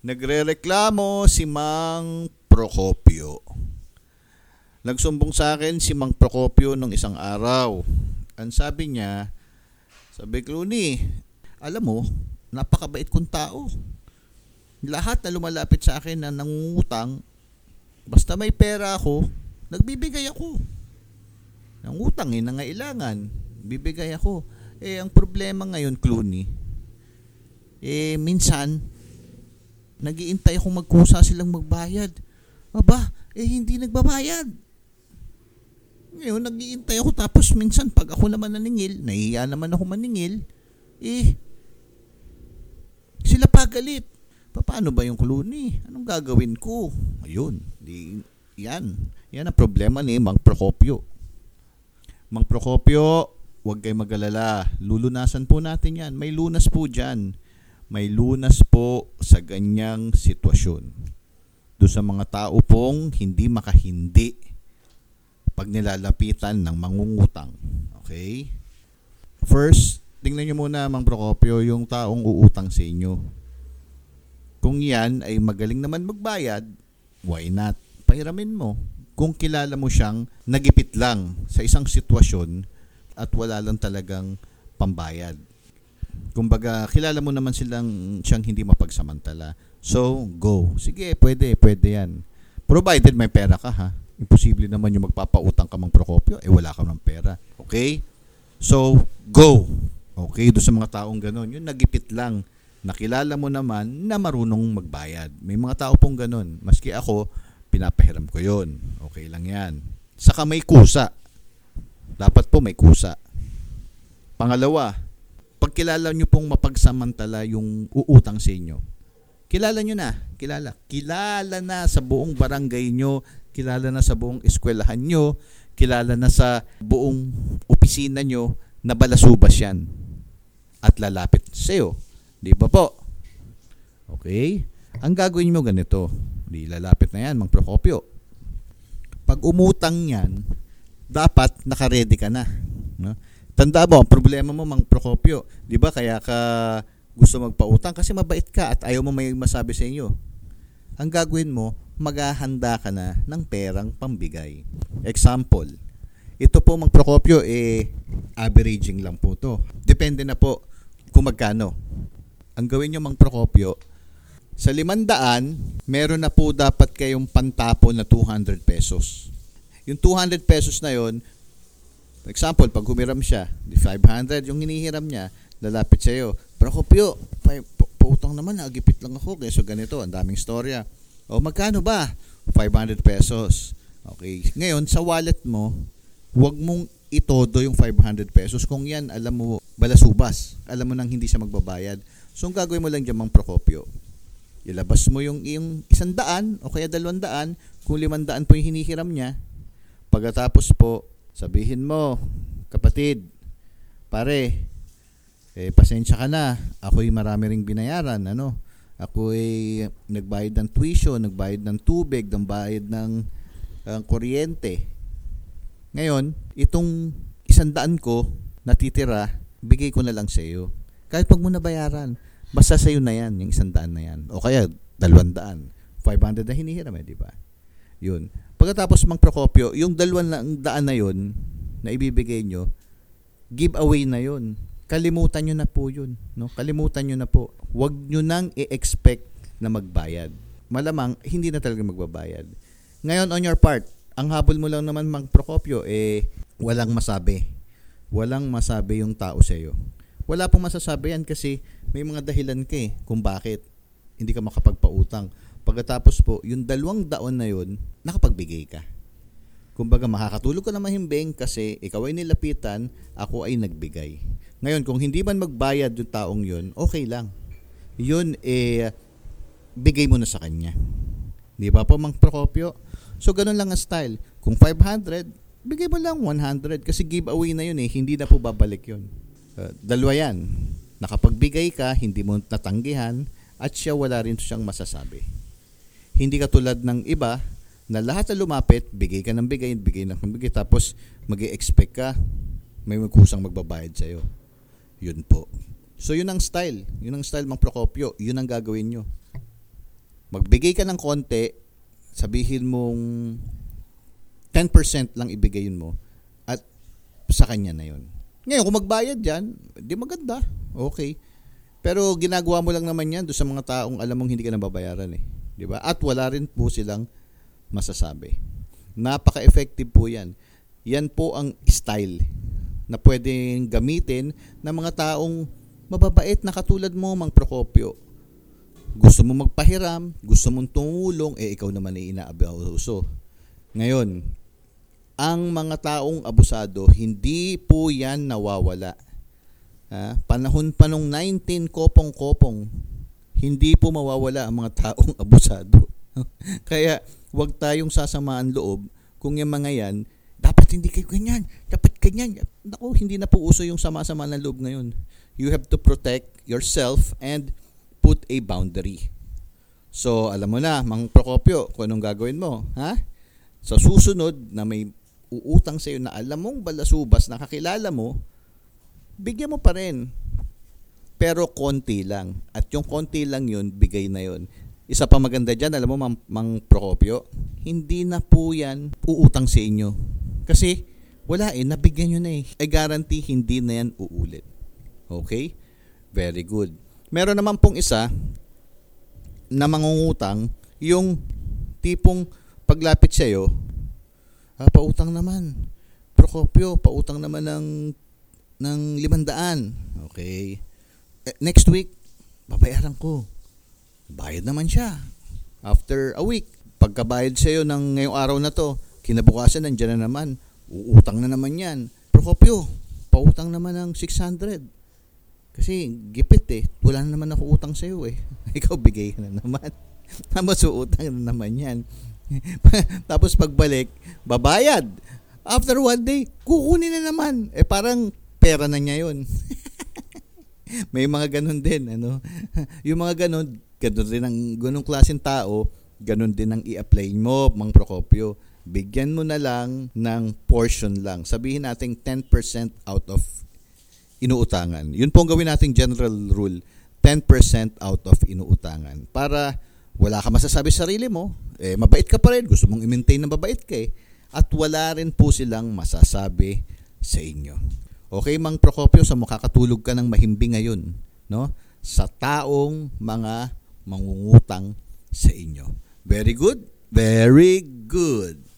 Nagrereklamo si Mang Procopio. Nagsumbong sa akin si Mang Procopio nung isang araw. Ang sabi niya, sabi Clooney, alam mo, napakabait kong tao. Lahat na lumalapit sa akin na nangungutang, basta may pera ako, nagbibigay ako. Nangutang eh, nangailangan, bibigay ako. Eh, ang problema ngayon, Clooney, eh, minsan, nagiintay akong magkusa silang magbayad. Aba, eh, hindi nagbabayad. Ngayon, nagiintay ako tapos minsan pag ako naman naningil, nahihiya naman ako maningil, eh, sila pa galit. Paano ba yung Clooney? Anong gagawin ko? Ayun, di, yan. Yan ang problema ni Mang Procopio. Mang Procopio, huwag kayo magalala. Lulunasan po natin yan. May lunas po dyan. May lunas po sa ganyang sitwasyon. Doon sa mga tao pong hindi makahindi pag nilalapitan ng mangungutang. Okay? First, tingnan nyo muna, Mang Procopio, yung taong uutang sa inyo. Kung yan ay magaling naman magbayad, why not? Pahiramin mo. Kung kilala mo siyang nagipit lang sa isang sitwasyon at wala lang talagang pambayad. Kumbaga, kilala mo naman silang siyang hindi mapagsamantala. So, go. Sige, pwede, pwede yan. Provided may pera ka ha. Imposible naman yung magpapautang ka mang Procopio, eh wala ka ng pera. Okay? So, go. Okay, doon sa mga taong ganon. Yun, nagipit lang nakilala mo naman na marunong magbayad. May mga tao pong ganun. Maski ako, pinapahiram ko yon. Okay lang yan. Saka may kusa. Dapat po may kusa. Pangalawa, pag kilala nyo pong mapagsamantala yung uutang sa inyo, kilala nyo na. Kilala. Kilala na sa buong barangay nyo, kilala na sa buong eskwelahan nyo, kilala na sa buong opisina nyo na balasubas yan at lalapit sa iyo Di ba po? Okay? Ang gagawin mo ganito. Di lalapit na yan, Mang Procopio. Pag umutang yan, dapat nakaredy ka na. No? Tanda mo, ang problema mo, Mang Procopio, di ba kaya ka gusto magpautang kasi mabait ka at ayaw mo may masabi sa inyo. Ang gagawin mo, maghahanda ka na ng perang pambigay. Example, ito po Mang Procopio, eh, averaging lang po to. Depende na po kung magkano ang gawin nyo mang Procopio, sa limandaan, meron na po dapat kayong pantapon na 200 pesos. Yung 200 pesos na yon, example, pag humiram siya, 500 yung hinihiram niya, lalapit sa iyo. Procopio, pa, pautang naman, agipit lang ako. Kaya so ganito, ang daming storya. O magkano ba? 500 pesos. Okay. Ngayon, sa wallet mo, huwag mong itodo yung 500 pesos. Kung yan, alam mo, balasubas. Alam mo nang hindi siya magbabayad So, ang gagawin mo lang dyan, Mang Procopio, ilabas mo yung, yung isang daan o kaya dalawang daan, kung limandaan po yung hinihiram niya, pagkatapos po, sabihin mo, kapatid, pare, eh, pasensya ka na, ako'y marami ring binayaran, ano, ako ay nagbayad ng tuition, nagbayad ng tubig, ng bayad ng uh, kuryente. Ngayon, itong isang daan ko natitira, bigay ko na lang sa iyo. Kahit pag mo nabayaran. Basta sa'yo na yan, yung isang daan na yan. O kaya, dalawang daan. 500 na hinihiram eh, di ba? Yun. Pagkatapos mang Procopio, yung dalawang daan na yun, na ibibigay nyo, giveaway na yun. Kalimutan nyo na po yun. No? Kalimutan nyo na po. Huwag nyo nang i-expect na magbayad. Malamang, hindi na talaga magbabayad. Ngayon, on your part, ang habol mo lang naman mang Procopio, eh, walang masabi. Walang masabi yung tao sa iyo. Wala pong masasabi yan kasi may mga dahilan ka eh kung bakit hindi ka makapagpautang. Pagkatapos po, yung dalawang daon na yun, nakapagbigay ka. Kumbaga, makakatulog ka na mahimbing kasi ikaw ay nilapitan, ako ay nagbigay. Ngayon, kung hindi man magbayad yung taong yun, okay lang. Yun, eh, bigay mo na sa kanya. Di ba po, Mang Procopio? So, ganun lang ang style. Kung 500, bigay mo lang 100 kasi giveaway na yun eh, hindi na po babalik yun. Uh, dalawa yan nakapagbigay ka, hindi mo natanggihan, at siya wala rin siyang masasabi. Hindi ka tulad ng iba na lahat na lumapit, bigay ka ng bigay, bigay ng bigay, tapos mag expect ka, may magkusang magbabayad sa'yo. Yun po. So yun ang style. Yun ang style mang Procopio. Yun ang gagawin nyo. Magbigay ka ng konti, sabihin mong 10% lang ibigayin mo at sa kanya na yon. Ngayon, kung magbayad yan, di maganda. Okay. Pero ginagawa mo lang naman yan doon sa mga taong alam mong hindi ka nababayaran eh. Di ba? At wala rin po silang masasabi. Napaka-effective po yan. Yan po ang style na pwedeng gamitin ng mga taong mababait na katulad mo, Mang Procopio. Gusto mo magpahiram, gusto mong tumulong, eh ikaw naman ay inaabuso. Ngayon, ang mga taong abusado, hindi po yan nawawala. Ha? Panahon pa nung 19 kopong-kopong, hindi po mawawala ang mga taong abusado. Kaya, huwag tayong sasamaan loob kung yung mga yan, dapat hindi kayo ganyan, dapat ganyan. Naku, hindi na po uso yung sama-sama ng loob ngayon. You have to protect yourself and put a boundary. So, alam mo na, Mang Procopio, kung anong gagawin mo. Ha? Sa susunod na may uutang sa iyo na alam mong balasubas, nakakilala mo, bigyan mo pa rin. Pero konti lang. At yung konti lang yun, bigay na yun. Isa pa maganda dyan, alam mo, Mang, Mang Procopio, hindi na po yan uutang sa inyo. Kasi, wala eh, nabigyan nyo na eh. I guarantee, hindi na yan uulit. Okay? Very good. Meron naman pong isa na mangungutang, yung tipong paglapit sa iyo, ah, pautang naman. Procopio, pautang naman ng ng limandaan. Okay. Eh, next week, babayaran ko. Bayad naman siya. After a week, pagkabayad sa iyo ng ngayong araw na to, kinabukasan nandiyan na naman. Uutang na naman yan. Procopio, pautang naman ng 600. Kasi gipit eh. Wala na naman ako utang sa iyo eh. Ikaw bigay na naman. Tapos uutang na naman yan. Tapos pagbalik, babayad. After one day, kukunin na naman. Eh parang pera na niya yun. May mga ganun din. Ano? Yung mga ganun, ganun din ang ganung klaseng tao, ganun din ang i-apply mo, Mang Procopio. Bigyan mo na lang ng portion lang. Sabihin natin 10% out of inuutangan. Yun po ang gawin nating general rule. 10% out of inuutangan. Para wala ka masasabi sa sarili mo, eh, mabait ka pa rin, gusto mong i-maintain na mabait ka eh, at wala rin po silang masasabi sa inyo. Okay, Mang Procopio, sa makakatulog ka ng mahimbing ngayon, no? Sa taong mga mangungutang sa inyo. Very good? Very good.